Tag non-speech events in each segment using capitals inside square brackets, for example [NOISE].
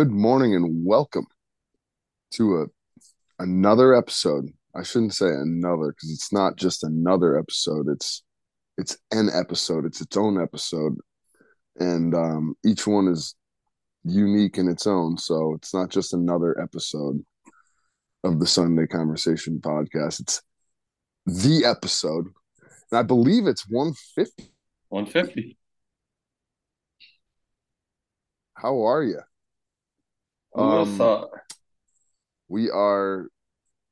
Good morning and welcome to a another episode. I shouldn't say another because it's not just another episode. It's it's an episode. It's its own episode, and um, each one is unique in its own. So it's not just another episode of the Sunday Conversation podcast. It's the episode, and I believe it's one fifty. 150. How are you? Um, thought? We are.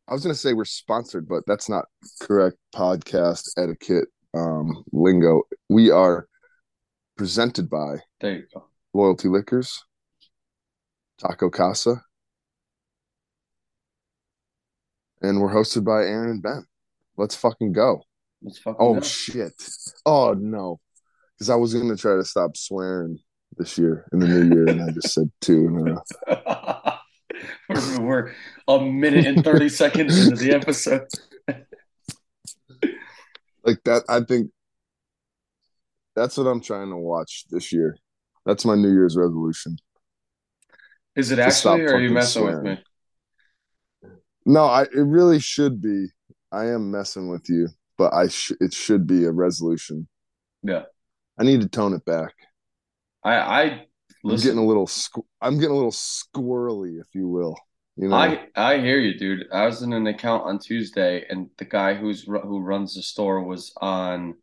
I was going to say we're sponsored, but that's not correct. Podcast etiquette um, lingo. We are presented by There you go. Loyalty Liquors, Taco Casa, and we're hosted by Aaron and Ben. Let's fucking go. Let's fucking Oh go. shit! Oh no, because I was going to try to stop swearing this year in the new year, and I just said two in a row. we're, a minute and 30 [LAUGHS] seconds into the episode. like that i think that's what i'm trying to watch this year that's my new year's resolution Is it actually, or are you messing with me? no i it really should be i am messing with you but i sh- it should be a resolution Yeah. i need to tone it back I, I i'm listen. getting a little squ- i'm getting a little squirrely if you will you know I I hear you, dude. I was in an account on Tuesday, and the guy who's who runs the store was on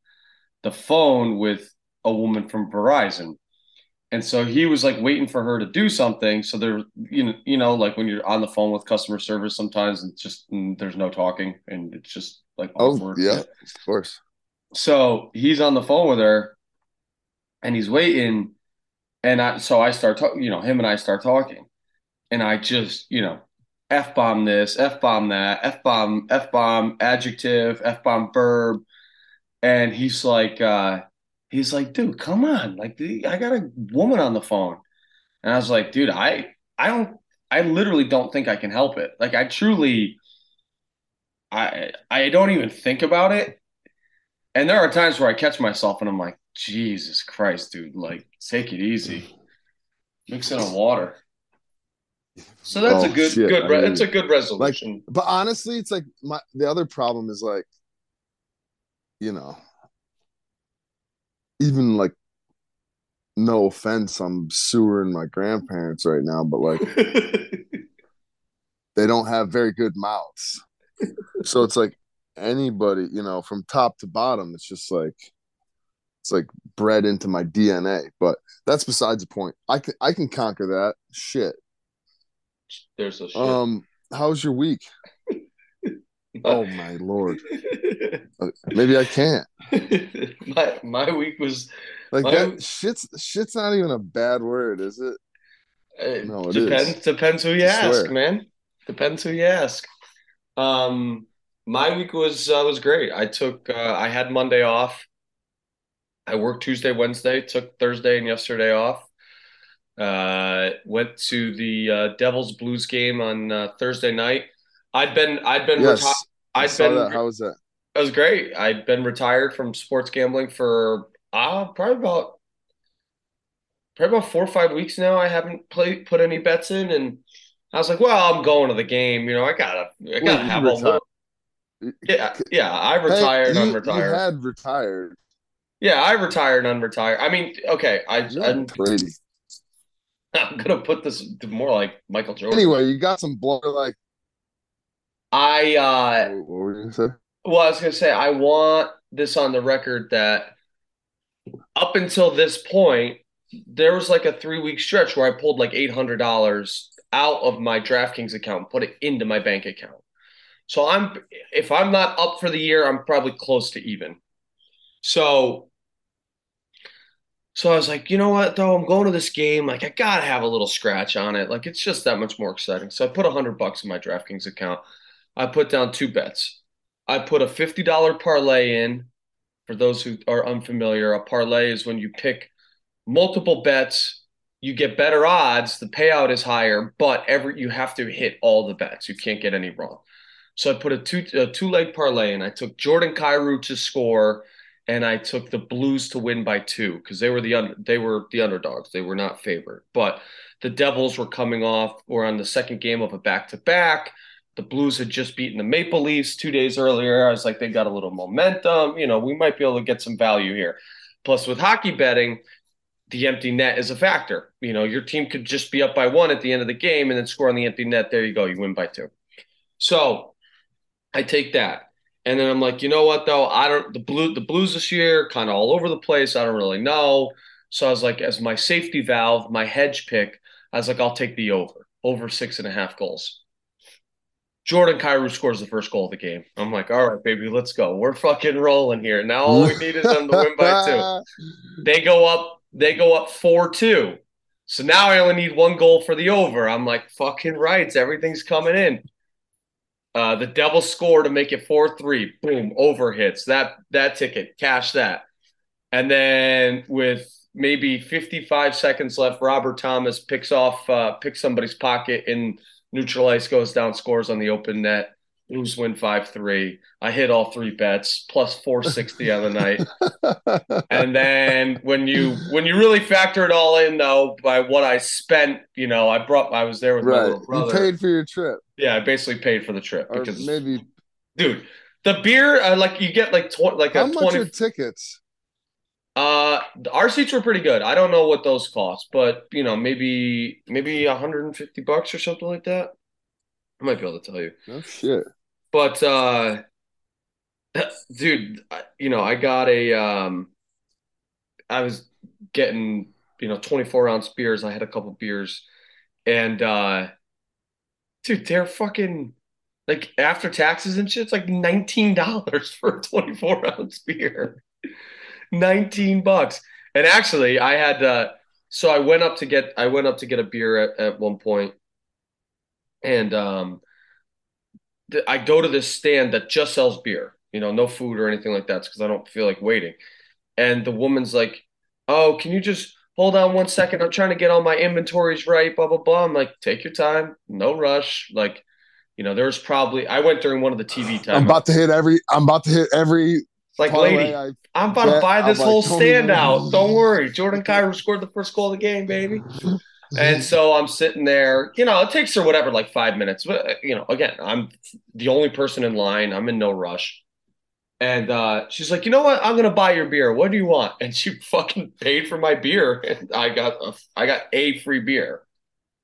the phone with a woman from Verizon, and so he was like waiting for her to do something. So there, you know, you know, like when you're on the phone with customer service, sometimes it's just mm, there's no talking, and it's just like oh yeah of course So he's on the phone with her, and he's waiting, and I so I start talking, you know, him and I start talking, and I just, you know, f bomb this, f bomb that, f bomb, f bomb adjective, f bomb verb, and he's like, uh, he's like, dude, come on, like I got a woman on the phone, and I was like, dude, I, I don't, I literally don't think I can help it, like I truly, I, I don't even think about it. And there are times where I catch myself and I'm like, Jesus Christ, dude, like take it easy. Mix it in a water. So that's Oh, a good shit, good I re- hear it's a good resolution. but honestly it's like my the other problem is like you know even like no offense i'm sewering my grandparents right now but like [LAUGHS] they don't have very good mouths so it's like anybody you know from top to bottom it's just like it's like bred into my dna but that's besides the point i can i can conquer that shit There's a shit. um how's your week [LAUGHS] oh my lord Uh, maybe i can't [LAUGHS] my my week was like My- that shit's shit's not even a bad word is it uh, No, it depends is. depends who you I ask, swear. man. Depends who you ask. Um, my week was uh, was great. I took uh, I had Monday off. I worked Tuesday, Wednesday, took Thursday and yesterday off. Uh, went to the uh, Devils Blues game on uh, Thursday night. I'd been I'd been yes retired. i I'd saw been that how was that it was great. I'd been retired from sports gambling for uh probably about probably about four or five weeks now. I haven't played put any bets in, and I was like, well, I'm going to the game. You know, I gotta I gotta you have a retired. little. Yeah, yeah. I Hey, retired. you, I'm you had retired Yeah, I retired. I'm retired. I mean, okay. I, I'm Brady. [LAUGHS] I'm gonna put this more like Michael Jordan. Anyway, you got some blood. Like, I uh what were you gonna say? Well, I was gonna say I want this on the record that up until this point, there was like a three week stretch where I pulled like eight hundred dollars out of my DraftKings account and put it into my bank account. So I'm if I'm not up for the year, I'm probably close to even. So so I was like, you know what though, I'm going to this game. Like I gotta have a little scratch on it. Like it's just that much more exciting. So I put a hundred bucks in my DraftKings account. I put down two bets. I put a $50 parlay in. For those who are unfamiliar, a parlay is when you pick multiple bets, you get better odds, the payout is higher, but every you have to hit all the bets. You can't get any wrong. So I put a two a two leg parlay in. I took Jordan Kyrou to score and I took the Blues to win by two because they were the under, they were the underdogs. They were not favored, but the Devils were coming off. or on the second game of a back to back. The Blues had just beaten the Maple Leafs two days earlier. I was like, they got a little momentum. You know, we might be able to get some value here. Plus, with hockey betting, the empty net is a factor. You know, your team could just be up by one at the end of the game and then score on the empty net. There you go. You win by two. So I take that. And then I'm like, you know what though? I don't the blue the blues this year kind of all over the place. I don't really know. So I was like, as my safety valve, my hedge pick, I was like, I'll take the over, over six and a half goals. Jordan Kyrou scores the first goal of the game. I'm like, all right, baby, let's go. We're fucking rolling here. Now all we need is them to win by two. [LAUGHS] They go up, they go up four two. So now I only need one goal for the over. I'm like, fucking rights, everything's coming in. Uh, the Devils score to make it four three. Boom, over hits that that ticket, cash that, and then with maybe 55 seconds left, Robert Thomas picks off uh, picks somebody's pocket and neutral ice goes down, scores on the open net. Blues win five three. I hit all three bets plus four sixty on the night. [LAUGHS] and then when you when you really factor it all in though, by what I spent, you know, I brought I was there with right. my little brother. You paid for your trip. Yeah, I basically paid for the trip Or because maybe dude, the beer uh, like you get like twenty like how a much twenty. are tickets? Uh, our seats were pretty good. I don't know what those cost, but you know, maybe maybe 150 bucks or something like that. I might be able to tell you. No shit. But uh [CLEARS THROAT] dude, you know, I got a um I was getting, you know, 24 ounce beers. I had a couple beers and uh dude, they're fucking like after taxes and shit, it's like $19 for a 24 ounce beer. 19 bucks. And actually, I had uh so I went up to get I went up to get a beer at, at one point and um th- I go to this stand that just sells beer, you know, no food or anything like that because I don't feel like waiting. And the woman's like, "Oh, can you just hold on one second? I'm trying to get all my inventories right, blah blah blah." I'm like, "Take your time, no rush." Like, you know, there's probably I went during one of the TV times. I'm about to hit every. I'm about to hit every. like, lady, I- I'm about to buy this I'm whole don't stand out. Don't worry. Jordan Kyrou scored the first goal of the game, baby. [LAUGHS] And so I'm sitting there, you know, it takes her whatever, like five minutes. But, you know, again, I'm the only person in line. I'm in no rush. And uh, she's like, you know what? I'm going to buy your beer. What do you want? And she [LAUGHS] fucking paid for my beer. And I got a, I got a free beer.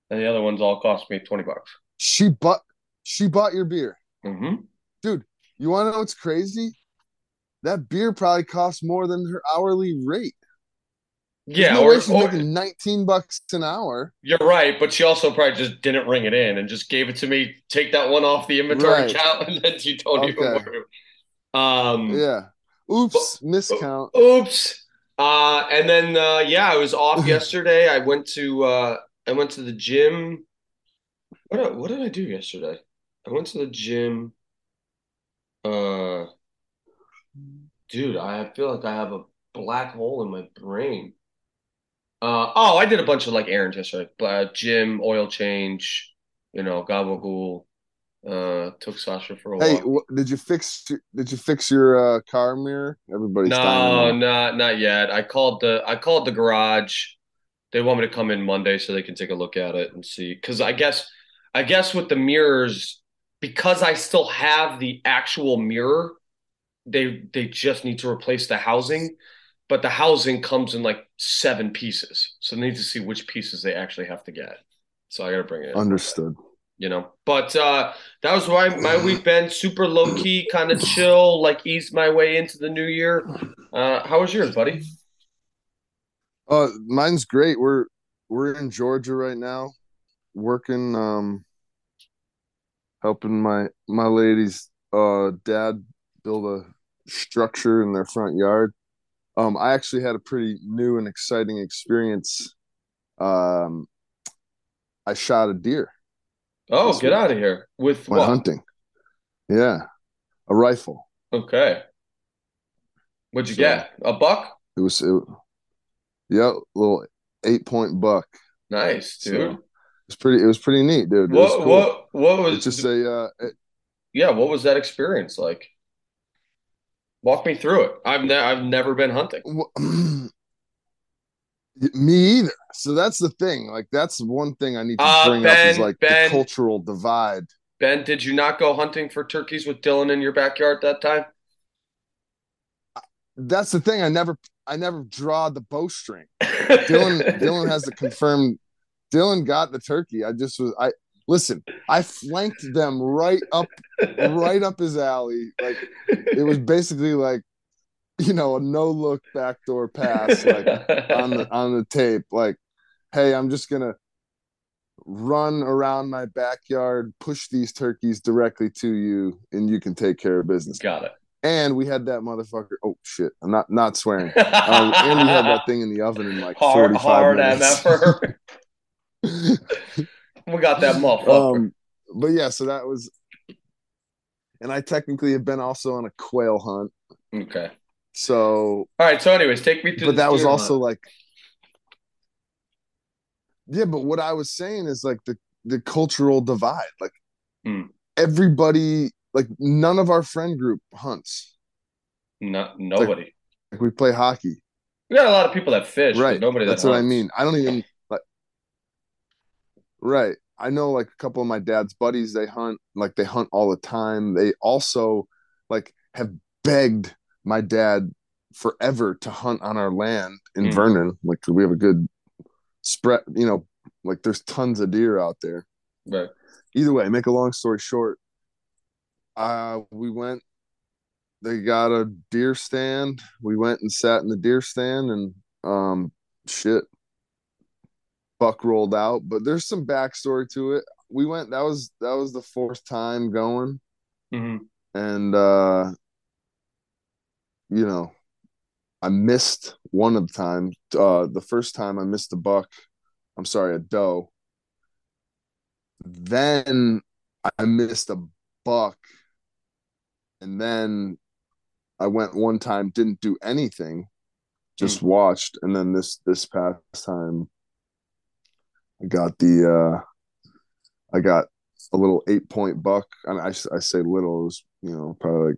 And the other ones all cost me 20 bucks. she bought. She bought your beer. hmm Dude, You want to know what's crazy? That beer probably costs more than her hourly rate. Yeah. no or, she's or- making 19 bucks an hour. You're right, but she also probably just didn't ring it in and just gave it to me. Take that one off the inventory Right. count, [LAUGHS] and then you don't even Okay. Um, Yeah. Oops, miscount. oops. Uh, and then uh, yeah, I was off [LAUGHS] yesterday. I went to uh, I went to the gym. What did- what did I do yesterday? I went to the gym. Uh, dude, I feel like I have a black hole in my brain. Uh, oh, I did a bunch of like errands yesterday. Uh, gym, oil change, you know, gabagool. Uh, took Sasha for a while. Hey, walk. wh- did you fix? Did you fix your uh, car mirror? Everybody's No, not not yet. I called the I called the garage. They want me to come in Monday so they can take a look at it and see. Because I guess I guess with the mirrors, because I still have the actual mirror, they they just need to replace the housing. But the housing comes in like seven pieces, so they need to see which pieces they actually have to get. So I gotta bring it in. Understood. you know. But uh, that was why my [SIGHS] week been super low key, kind of chill, like eased my way into the new year. Uh, how was yours, buddy? Uh, mine's great. We're we're in Georgia right now, working, um, helping my my lady's uh dad build a structure in their front yard. Um, I actually had a pretty new and exciting experience. Um, I shot a deer. Oh, get out of here with what? hunting. Yeah, a rifle. Okay. What'd you So- get? A buck? It was, it, yeah, little eight point buck. Nice, So, dude. It's pretty. It was pretty neat, dude. It was What cool. what what was It's just a uh, it, yeah, what was that experience like? Walk me through it. I've ne- I've never been hunting. [CLEARS THROAT] Me either. So that's the thing. Like that's one thing I need to Uh, bring up is like Ben. the cultural divide. Ben, did you not go hunting for turkeys with Dylan in your backyard that time? That's the thing. I never I never draw the bowstring. [LAUGHS] Dylan Dylan has the confirmed Dylan got the turkey. I just was I listen, I flanked them right up right up his alley. Like it was basically like you know, a no look backdoor pass like on the on the tape. Like, hey, I'm just gonna run around my backyard, push these turkeys directly to you, and you can take care of business. Got it. And we had that motherfucker. Oh shit! I'm not not swearing. [LAUGHS] Um, and we had that thing in the oven in like hard 45 hard minutes. [LAUGHS] we got that motherfucker. um, but yeah, so that was, and I technically have been also on a quail hunt. okay. So, All right. So, anyways, take me through. but that was also hunt. like, yeah. But what I was saying is like the the cultural divide. Like Hmm. everybody, like none of our friend group hunts. Not nobody. Like we play hockey, we got a lot of people that fish, but right? nobody That's that what I mean. I don't even like. Right. I know like a couple of my dad's buddies. They hunt like they hunt all the time. They also like have begged my dad forever to hunt on our land in Hmm. Vernon. Like we have a good spread. You know, like there's tons of deer out there. Right. Either way, make a long story short, uh, we went. They got a deer stand. We went and sat in the deer stand, and um, shit, buck rolled out. But there's some backstory to it. We went. That was that was the fourth time going, hmm and uh, you know, I missed one of the times. Uh, the first time I missed a buck. I'm sorry, a doe. Then I missed a buck, and then I went one time, didn't do anything, just watched, and then this this past time, I got the uh, I got a little eight point buck, and I I say little, it was you know probably like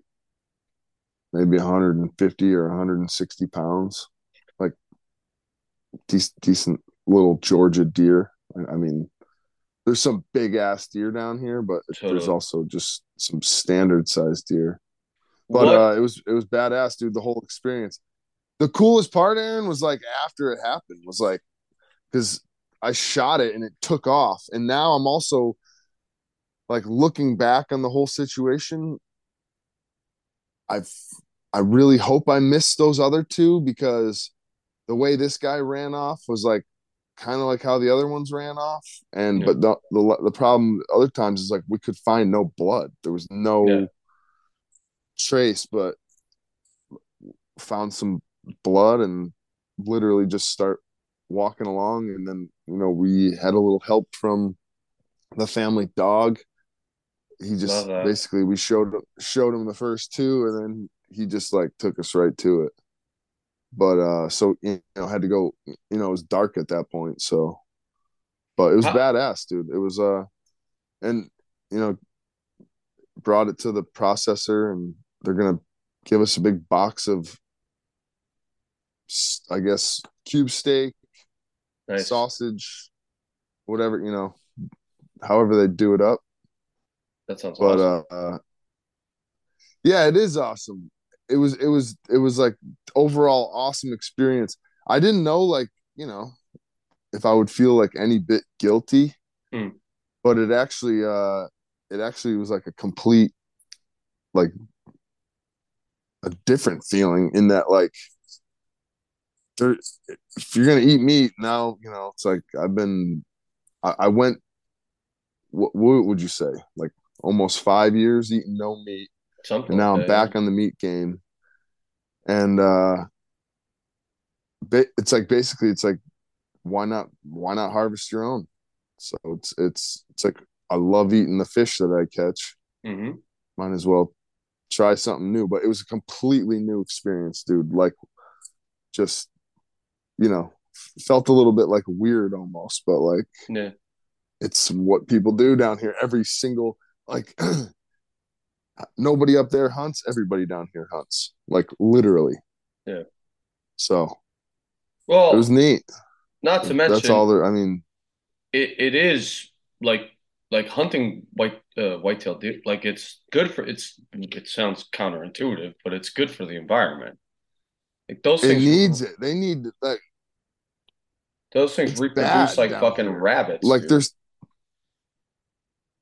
maybe 150 or 160 pounds, like decent decent little Georgia deer. I, I mean, there's some big ass deer down here, but there's also just some standard sized deer. But What? uh, it was it was badass, dude. The whole experience. The coolest part, Aaron, was like after it happened, was like because I shot it and it took off, and now I'm also like looking back on the whole situation. I've I really hope I missed those other two because the way this guy ran off was like kind of like how the other ones ran off, and Yeah. but the the the problem other times is like we could find no blood. There was no Yeah. trace, but found some blood and literally just start walking along and then you know we had a little help from the family dog. He just basically we showed showed him the first two and then he just like took us right to it. But uh so you know had to go you know it was dark at that point so. But it was How- badass dude. It was uh and you know brought it to the processor and they're gonna give us a big box of i guess cube steak Nice. sausage whatever you know however they do it up That sounds but awesome. uh, uh yeah it is awesome it was it was it was like overall awesome experience i didn't know like you know if i would feel like any bit guilty Hmm. but it actually uh it actually was like a complete like a different feeling in that like there if you're gonna eat meat now you know it's like i've been i, I went what, what would you say like almost five years eating no meat Something and now like I'm back on the meat game. And uh it's like basically it's like why not why not harvest your own? So it's it's it's like I love eating the fish that I catch. Mhm. Might as well try something new. But it was a completely new experience, dude. Like just you know, felt a little bit like weird almost, but like Yeah. it's what people do down here every single like [CLEARS THROAT] nobody up there hunts. Everybody down here hunts, like literally. Yeah. So Well, it was neat. not to mention, That's all there. I mean, it, it is like like hunting white uh, whitetail deer. Like it's good for it's it sounds counterintuitive, but it's good for the environment. Like those it things needs it. They need like those things reproduce like fucking here. rabbits. like dude. there's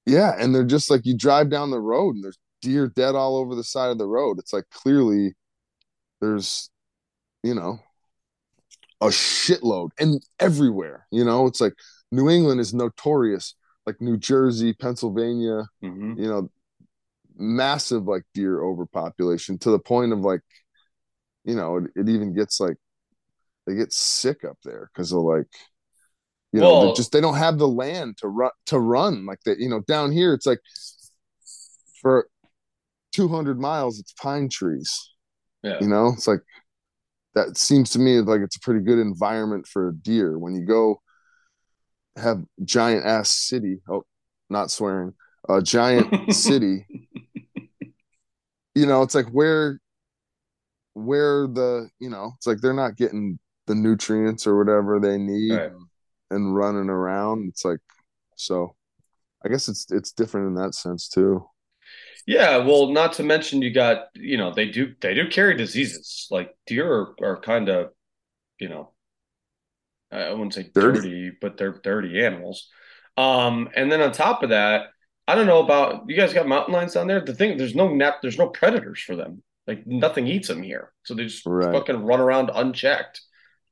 yeah, and they're just like you drive down the road and there's deer dead all over the side of the road. It's like clearly there's you know a shitload and everywhere. You know, it's like New England is notorious, like New Jersey, Pennsylvania, Mhm. you know, massive like deer overpopulation to the point of like, you know, it, it even gets like they get sick up there because of like, you know, Well- they just they don't have the land to run to run like that. You know, down here it's like for 200 miles it's pine trees. Yeah. You know, it's like that seems to me like it's a pretty good environment for a deer when you go have giant ass city. Oh, not swearing. A giant [LAUGHS] city. You know, it's like where where the, you know, it's like they're not getting the nutrients or whatever they need Right. and running around. It's like so I guess it's it's different in that sense too. Yeah, well, not to mention you got, you know, they do they do carry diseases. Like deer are, are kind of, you know, I I wouldn't say Dirty. dirty, but they're dirty animals. Um, and then on top of that, I don't know about you guys got mountain lions down there. The thing, there's no net, there's no predators for them. Like nothing eats them here, so they just Right. fucking run around unchecked,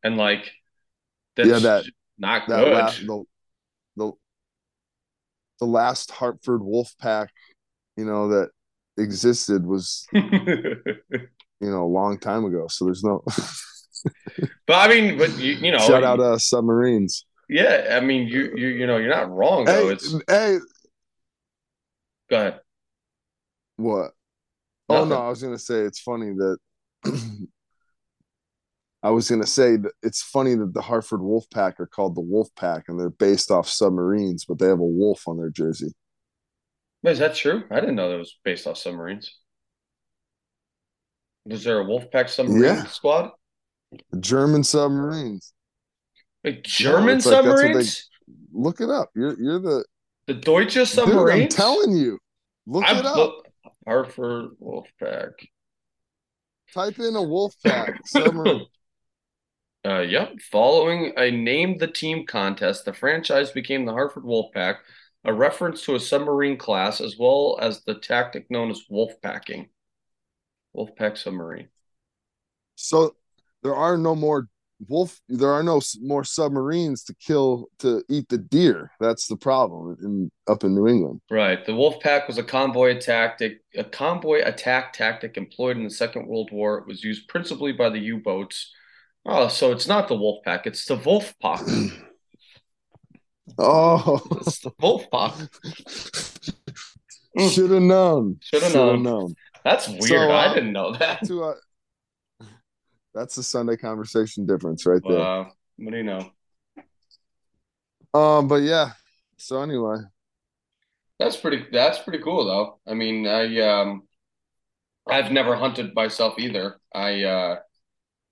and like that's Yeah, that- not That good. la- the the the last Hartford wolf pack, you know, that existed was, [LAUGHS] you know, a long time ago. So there's no [LAUGHS] But I mean, but you, you know, shout out uh submarines. yeah, I mean, you you you know, you're not wrong though. Hey, It's hey, go ahead. what? Oh Nothing. no, I was gonna say it's funny that [CLEARS THROAT] I was gonna say that it's funny that the Hartford Wolf Pack are called the Wolf Pack and they're based off submarines, but they have a wolf on their jersey. Wait, is that true? I didn't know that was based off submarines. Was there a Wolfpack submarine Yeah. squad? German submarines. Like German it's like they- submarines? Look it up. You're you're the The Deutsche dude. I'm telling you. Look I'm it up. look- Hartford Wolfpack. Type in a wolf pack submarine. [LAUGHS] Uh, yep. Following a name the team contest, the franchise became the Hartford Wolfpack, a reference to a submarine class as well as the tactic known as wolfpacking. Wolfpack submarine. so there are no more wolf. There are no more submarines to kill to eat the deer. That's the problem in up in New England. Right. The wolf pack was a convoy tactic, a convoy attack tactic employed in the Second World War. It was used principally by the U-boats. Oh, so it's not the wolf pack it's the wolf pack [CLEARS THROAT] Oh, It's the wolf pack should have known. Shoulda Shoulda known. That's weird. So, uh, I didn't know that. To, uh, that's the Sunday conversation difference right there. Wow. What do you know? Um, but yeah. So anyway, That's pretty that's pretty cool though. I mean, I um I've never hunted myself either. I uh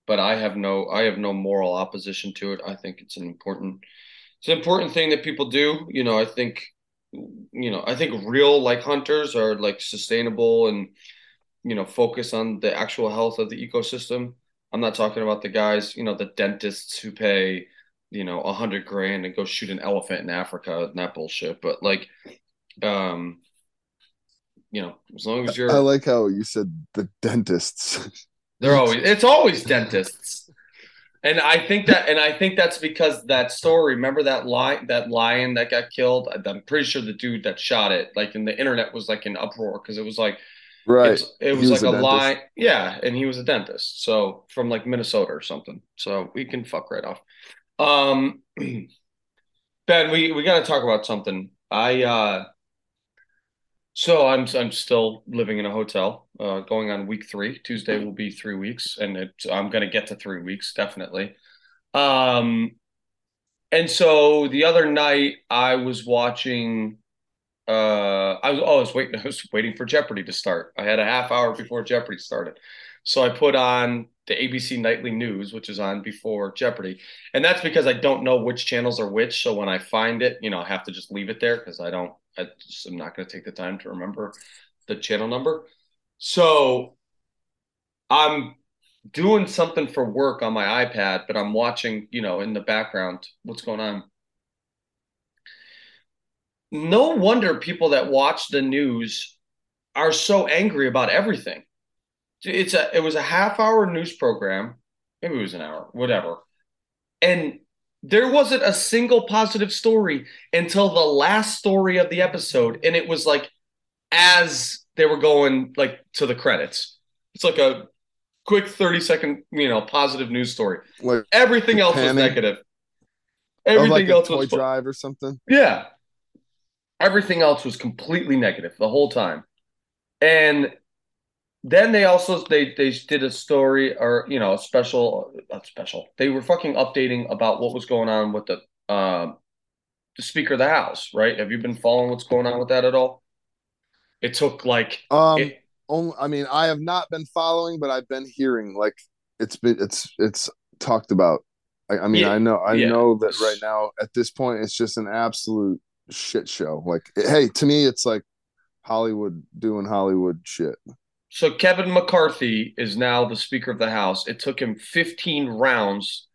but I have no I have no moral opposition to it. I think it's an important it's an important thing that people do. You know, I think you know, I think real like hunters are like sustainable and you know, focus on the actual health of the ecosystem. I'm not talking about the guys, you know, the dentists who pay, you know, a hundred grand and go shoot an elephant in Africa and that bullshit. But like um you know, as long as you're I like how you said the dentists. [LAUGHS] they're always it's always dentists. And I think that and I think that's because that story, remember that lion that lion that got killed? I'm pretty sure the dude that shot it, like in the internet was like in uproar because it was like right. it's, it was was like a a. Yeah, and he was a dentist. So from like Minnesota or something. So we can fuck right off. Um [CLEARS THROAT] Ben, we we got to talk about something. I uh so I'm I'm still living in a hotel, uh going on week 3. Tuesday will be 3 weeks and it, I'm going to get to 3 weeks definitely. Um and so the other night I was watching uh, I was, oh, waiting. [LAUGHS] I was waiting for Jeopardy to start. I had a half hour before Jeopardy started, so I put on the ABC Nightly News, which is on before Jeopardy, and that's because I don't know which channels are which. So when I find it, you know, I have to just leave it there because I don't. I just, I'm not going to take the time to remember the channel number. So I'm doing something for work on my iPad, but I'm watching, you know, in the background what's going on. No wonder people that watch the news are so angry about everything. It's a it was a half hour news program, maybe it was an hour, whatever. And there wasn't a single positive story until the last story of the episode and it was like as they were going like to the credits. It's like a quick 30 second, you know, positive news story. Like Everything else was negative. oh, Everything like else toy was drive or something. yeah. Everything else was completely negative the whole time. And then they also they they did a story or you know a special not special. They were fucking updating about what was going on with the um the Speaker of the House, right? Have you been following what's going on with that at all? It took like Um, it, only, I mean, I have not been following, but I've been hearing like it's been it's it's talked about. I, I mean, Yeah, I know I yeah. know that right now at this point it's just an absolute shit show. Like, hey, to me, it's like Hollywood doing Hollywood shit. So Kevin McCarthy is now the Speaker of the House. It took him 15 rounds.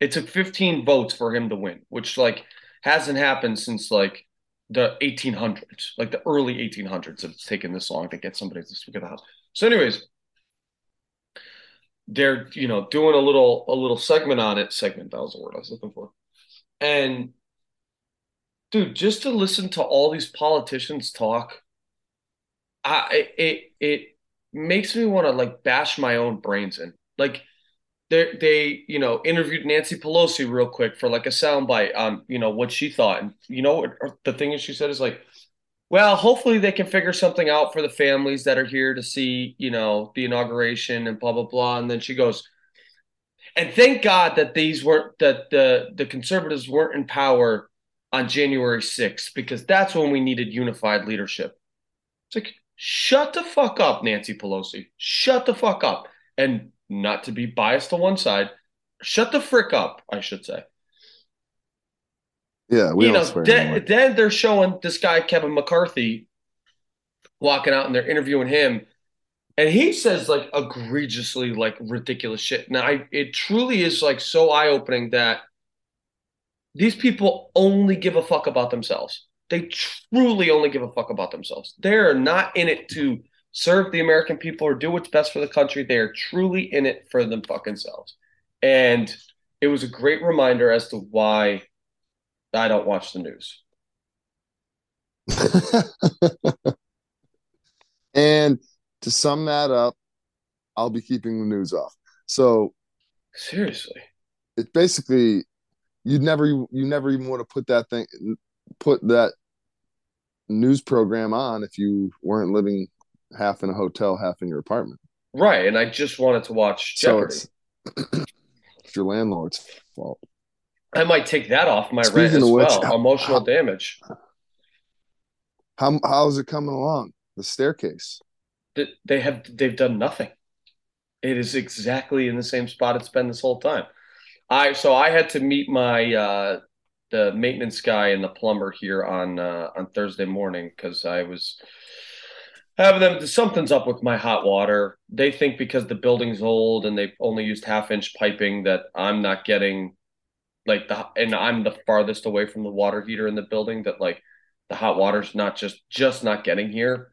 It took 15 votes for him to win, which like hasn't happened since like the 1800s, like the early 1800s. That it's taken this long to get somebody to Speaker of the House. So, anyways, they're you know doing a little a little segment on it. Segment that was the word I was looking for. And dude, just to listen to all these politicians talk, I it it makes me want to like bash my own brains in. Like they they you know interviewed Nancy Pelosi real quick for like a soundbite on you know what she thought, and you know what the thing is she said is like, well, hopefully they can figure something out for the families that are here to see you know the inauguration and blah blah blah, and then she goes. And thank God that these weren't that the the conservatives weren't in power on January 6th because that's when we needed unified leadership. It's like, shut the fuck up, Nancy Pelosi. Shut the fuck up. And not to be biased to one side, shut the frick up, I should say. Yeah, we you know, then, then they're showing this guy, Kevin McCarthy, walking out and they're interviewing him. And he says like egregiously like ridiculous shit. Now I it truly is like so eye-opening that these people only give a fuck about themselves. They truly only give a fuck about themselves. They're not in it to serve the American people or do what's best for the country. They are truly in it for them fucking selves. And it was a great reminder as to why I don't watch the news. [LAUGHS] and to sum that up, I'll be keeping the news off. So Seriously. it basically you'd never you never even want to put that thing put that news program on if you weren't living half in a hotel, half in your apartment. Right. And I just wanted to watch So it's [CLEARS THROAT] it's your landlord's fault. I might take that off my Speaking rent as which, well. how- Emotional how- damage. How how's it coming along? The staircase. Th- They have they've done nothing. It is exactly in the same spot it's been this whole time. I so I had to meet my uh the maintenance guy and the plumber here on uh on Thursday morning because I was having them something's up with my hot water. They think because the building's old and they've only used half inch piping that I'm not getting like the and I'm the farthest away from the water heater in the building that like the hot water's not just just not getting here,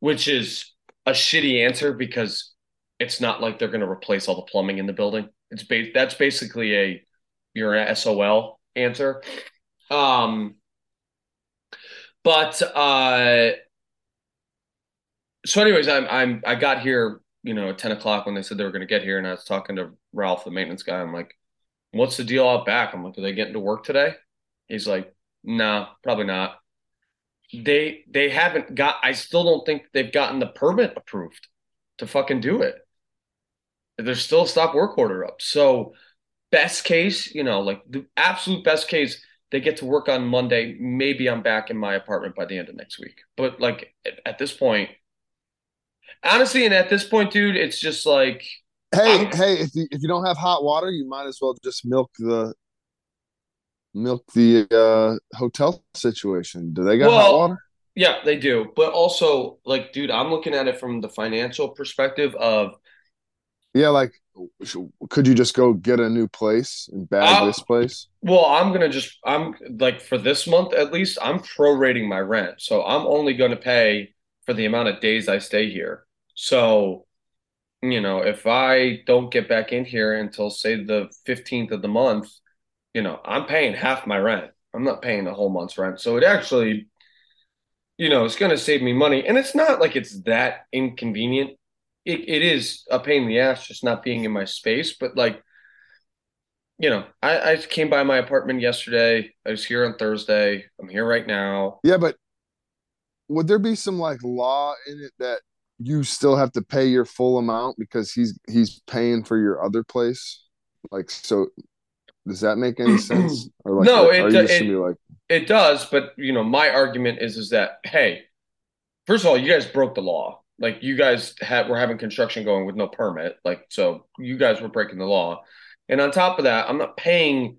which is a shitty answer because it's not like they're going to replace all the plumbing in the building. It's ba- that's basically a you're an SOL answer. Um, but uh, so anyways, I'm I'm I got here, you know, at ten o'clock when they said they were going to get here, and I was talking to Ralph, the maintenance guy. I'm like, "What's the deal out back?" I'm like, "Are they getting to work today?" He's like, "No, probably not." They they haven't got. I still don't think they've gotten the permit approved to fucking do it. There's still a stop work order up. So best case, you know, like the absolute best case, They get to work on Monday. Maybe I'm back in my apartment by the end of next week. But like at, at this point, honestly, and at this point, dude, it's just like Hey, I'm- hey, if you if you don't have hot water, you might as well just milk the milk the uh hotel situation. Do they got hot water? yeah, they do. But also, like, dude, I'm looking at it from the financial perspective of Yeah, like could you just go get a new place and bag Uh, this place? Well, I'm gonna just I'm like for this month at least, I'm prorating my rent. So I'm only gonna pay for the amount of days I stay here. So, you know, if I don't get back in here until say the 15th of the month, you know, I'm paying half my rent. I'm not paying the whole month's rent. So it actually, you know, it's gonna save me money. And it's not like it's that inconvenient. It it is a pain in the ass just not being in my space, but like you know, I, I came by my apartment yesterday. I was here on Thursday. I'm here right now. Yeah, but would there be some like law in it that you still have to pay your full amount because he's he's paying for your other place? Like, so does that make any [CLEARS THROAT] sense? Or like, No, it- just it- be like, It does, but you know, my argument is is that hey, first of all, you guys broke the law. Like you guys had were having construction going with no permit. Like so, you guys were breaking the law. And on top of that, I'm not paying.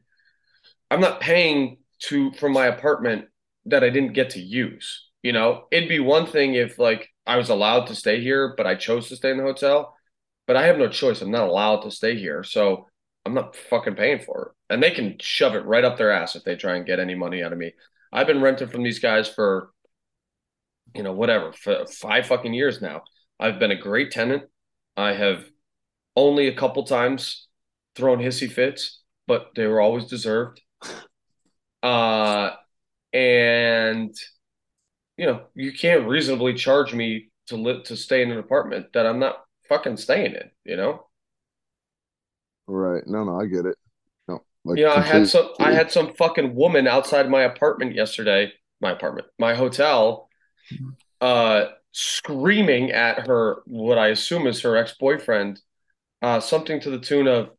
I'm not paying to for my apartment that I didn't get to use. You know, it'd be one thing if like I was allowed to stay here, but I chose to stay in the hotel. But I have no choice. I'm not allowed to stay here, so I'm not fucking paying for it. And they can shove it right up their ass if they try and get any money out of me. I've been renting from these guys for, you know, whatever, for five fucking years now. I've been a great tenant. I have only a couple times thrown hissy fits, but they were always deserved. [LAUGHS] Uh, and you know, you can't reasonably charge me to live to stay in an apartment that I'm not fucking staying in, you know? right? No, no, I get it. No, like You know, I had some I had some fucking woman outside my apartment yesterday, my apartment, my hotel, uh, screaming at her what I assume is her ex-boyfriend, uh, something to the tune of,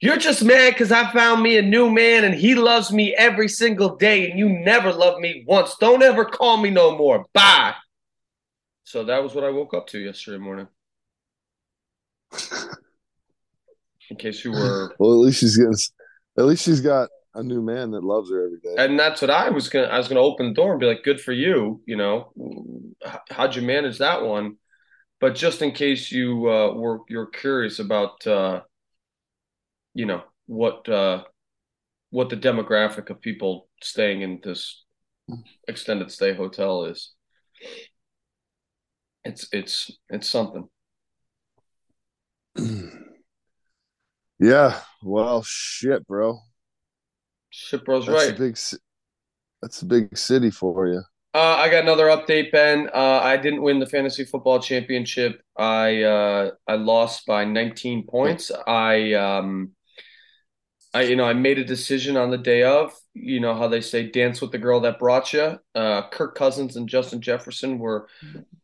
You're just mad because I found me a new man and he loves me every single day and you never loved me once. Don't ever call me no more. Bye. So that was what I woke up to yesterday morning. [LAUGHS] In case you were Well, at least she's getting. At least she's got a new man that loves her every day. And that's what I was gonna. I was gonna open the door and be like, "Good for you." You know, how'd you manage that one? But just in case you uh, were you're curious about, uh, you know, what uh, what the demographic of people staying in this extended stay hotel is, it's it's it's something. [CLEARS THROAT] yeah. Well, shit, bro. Shit, bro's That's right. a big. That's a big city for you. Uh, I got another update, Ben. Uh, I didn't win the fantasy football championship. I uh, I lost by 19 points. I um, I you know I made a decision on the day of. You know how they say dance with the girl that brought you. Uh, Kirk Cousins and Justin Jefferson were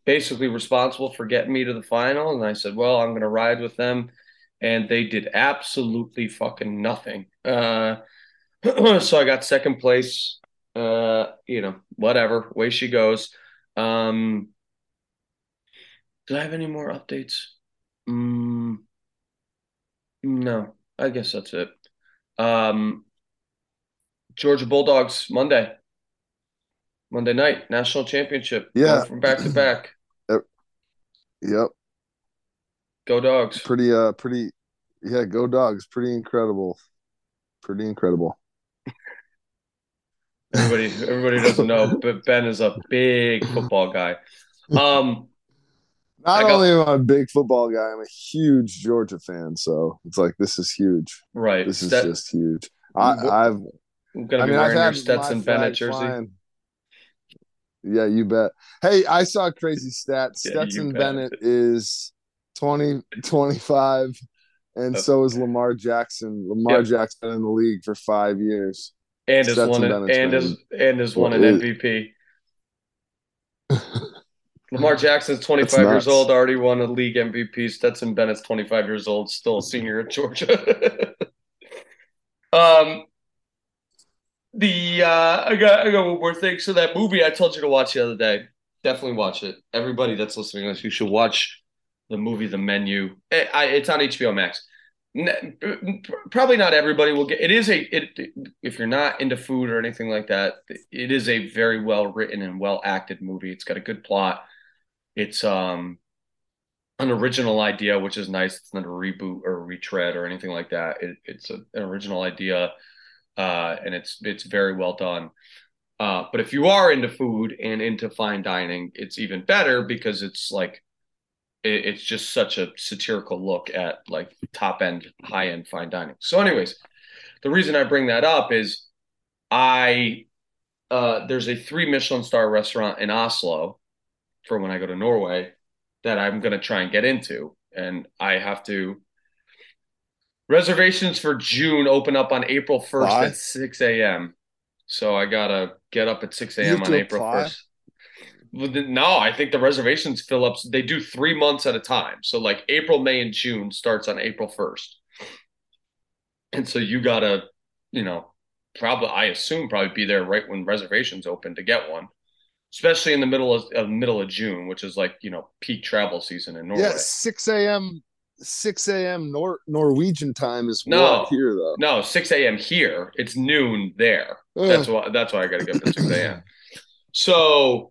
basically responsible for getting me to the final, and I said, well, I'm going to ride with them, and they did absolutely fucking nothing. [CLEARS THROAT] So I got second place. Uh, you know, whatever. Way she goes. Um, do I have any more updates? Mm, no, I guess that's it. Um, Georgia Bulldogs Monday, Monday night, national championship. Yeah. Going from back to [CLEARS THROAT] back. Yep. Go Dogs. Pretty. Uh. Pretty. Yeah. Go dogs. Pretty incredible. Pretty incredible. Everybody, everybody doesn't know, [LAUGHS] but Ben is a big football guy. Um, [LAUGHS] Not got- only am I a big football guy, I'm a huge Georgia fan. So it's like this is huge. right. This is just huge. I, I've. I'm gonna I be mean, wearing your Stetson Bennett jersey. flying. Yeah, you bet. Hey, I saw a crazy stat. [LAUGHS] Yeah, Stetson. Bennett is 20, 25, and Uh, so is Lamar Jackson. Lamar Yep. Jackson in the league for five years. And has Stetson won Bennett's and has and has won an MVP. Lamar Jackson's 25 years old, already won a league MVP. Stetson Bennett's 25 years old, still a senior at Georgia. [LAUGHS] um, the uh, I got I got one more thing. So that movie I told you to watch the other day, definitely watch it. Everybody that's listening to this, you should watch the movie The Menu. It, I, it's on HBO Max. Probably not everybody will get. It is a it if you're not into food or anything like that. It is a very well written and well acted movie. It's got a good plot. It's um an original idea, which is nice. It's not a reboot or a retread or anything like that. It, it's a, an original idea, uh, and it's it's very well done. Uh, but if you are into food and into fine dining, it's even better because it's like it, it's just such a satirical look at like top end, high end fine dining. So, anyways, the reason I bring that up is I uh, there's a three Michelin star restaurant in Oslo for when I go to Norway that I'm going to try and get into. And I have to. Reservations for June open up on April 1st apply? at 6 a.m. So I got to get up at 6 a.m. on April apply? 1st. No, I think the reservations fill up. They do three months at a time. So like April, May, and June starts on April 1st. And so you got to, you know, probably, I assume, probably be there right when reservations open to get one especially in the middle of, of middle of June, which is like you know peak travel season in Norway. Yeah, six a.m. six a.m. Nor- Norwegian time is no here though. No, six a.m. here. It's noon there. Ugh. That's why. That's why I got to get up at six a.m. so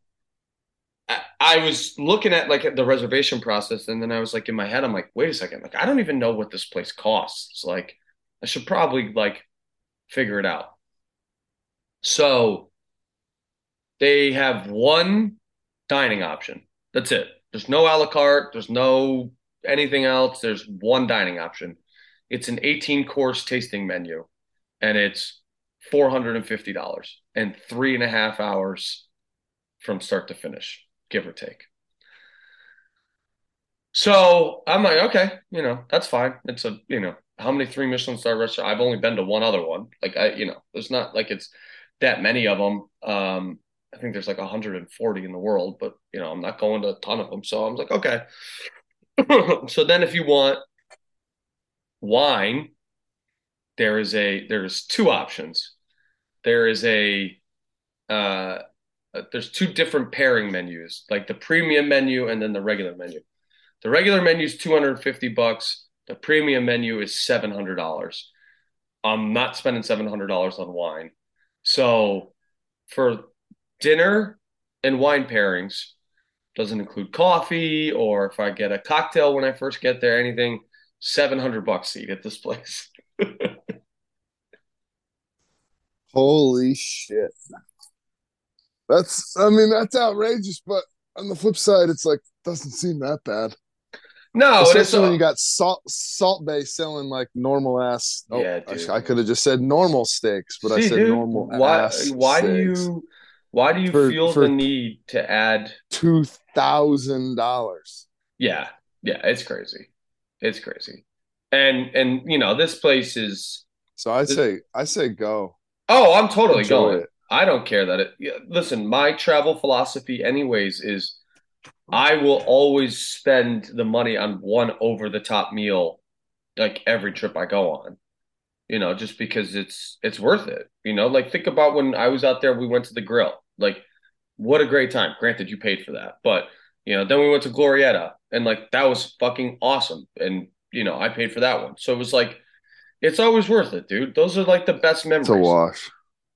I, was looking at like the reservation process, and then I was like in my head, I'm like, wait a second, like I don't even know what this place costs. Like I should probably like figure it out. So they have one dining option. That's it. There's no a la carte. There's no anything else. There's one dining option. It's an 18 course tasting menu, and it's $450 and three and a half hours from start to finish, give or take. So I'm like, okay, you know, that's fine. It's a, you know, how many three Michelin star restaurants? I've only been to one other one. Like I, you know, there's not like it's that many of them. Um, I think there's like 140 in the world, but you know, I'm not going to a ton of them. So I'm like, okay. [COUGHS] so then if you want wine, there is a there's two options. There is a uh Uh, there's two different pairing menus, like the premium menu and then the regular menu. The regular menu is 250 bucks. The premium menu is $700. I'm not spending $700 on wine. So for dinner and wine pairings doesn't include coffee or if I get a cocktail when I first get there, anything, 700 bucks seat at this place. [LAUGHS] Holy shit. That's, I mean, that's outrageous, but on the flip side, it's like, doesn't seem that bad. No, especially when you got Salt Salt Bae selling like normal ass. Oh, yeah, I, I could have just said normal steaks, but See, I said dude, normal. Why? why steaks. do you? Why do you for, feel for the need to add two thousand dollars? Yeah, yeah, it's crazy. It's crazy. And and you know, this place is so I say I say go. Oh, I'm totally Enjoy going. It. I don't care that it listen, my travel philosophy anyways is I will always spend the money on one over the top meal like every trip I go on you know, just because it's it's worth it. You know, like think about when I was out there, we went to the grill. Like, what a great time. Granted, you paid for that, but you know, then we went to Glorietta, and like that was fucking awesome. And you know, I paid for that one, so it was like, it's always worth it, dude. Those are like the best memories. To wash.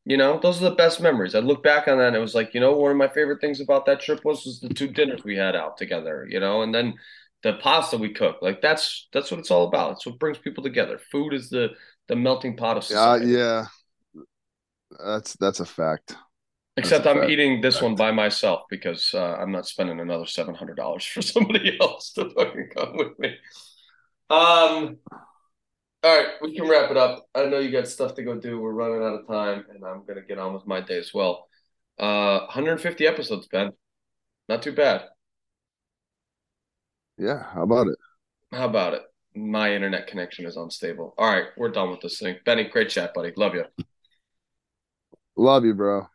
You know, those are the best memories. I look back on that and it was like, you know, one of my favorite things about that trip was, was the two dinners we had out together, you know, and then the pasta we cooked. Like that's that's what it's all about. It's what brings people together. Food is the the melting pot of society. Uh, yeah, that's that's a fact. Except I'm fact. eating this fact. one by myself because uh, I'm not spending another seven hundred dollars [LAUGHS] for somebody else to fucking come with me. Um. All right, we can wrap it up. I know you got stuff to go do. We're running out of time, and I'm gonna get on with my day as well. Uh, 150 episodes, Ben. Not too bad. Yeah, how about it? How about it? my internet connection is unstable. All right, we're done with this thing. Benny, great chat, buddy. Love you. Love you, bro.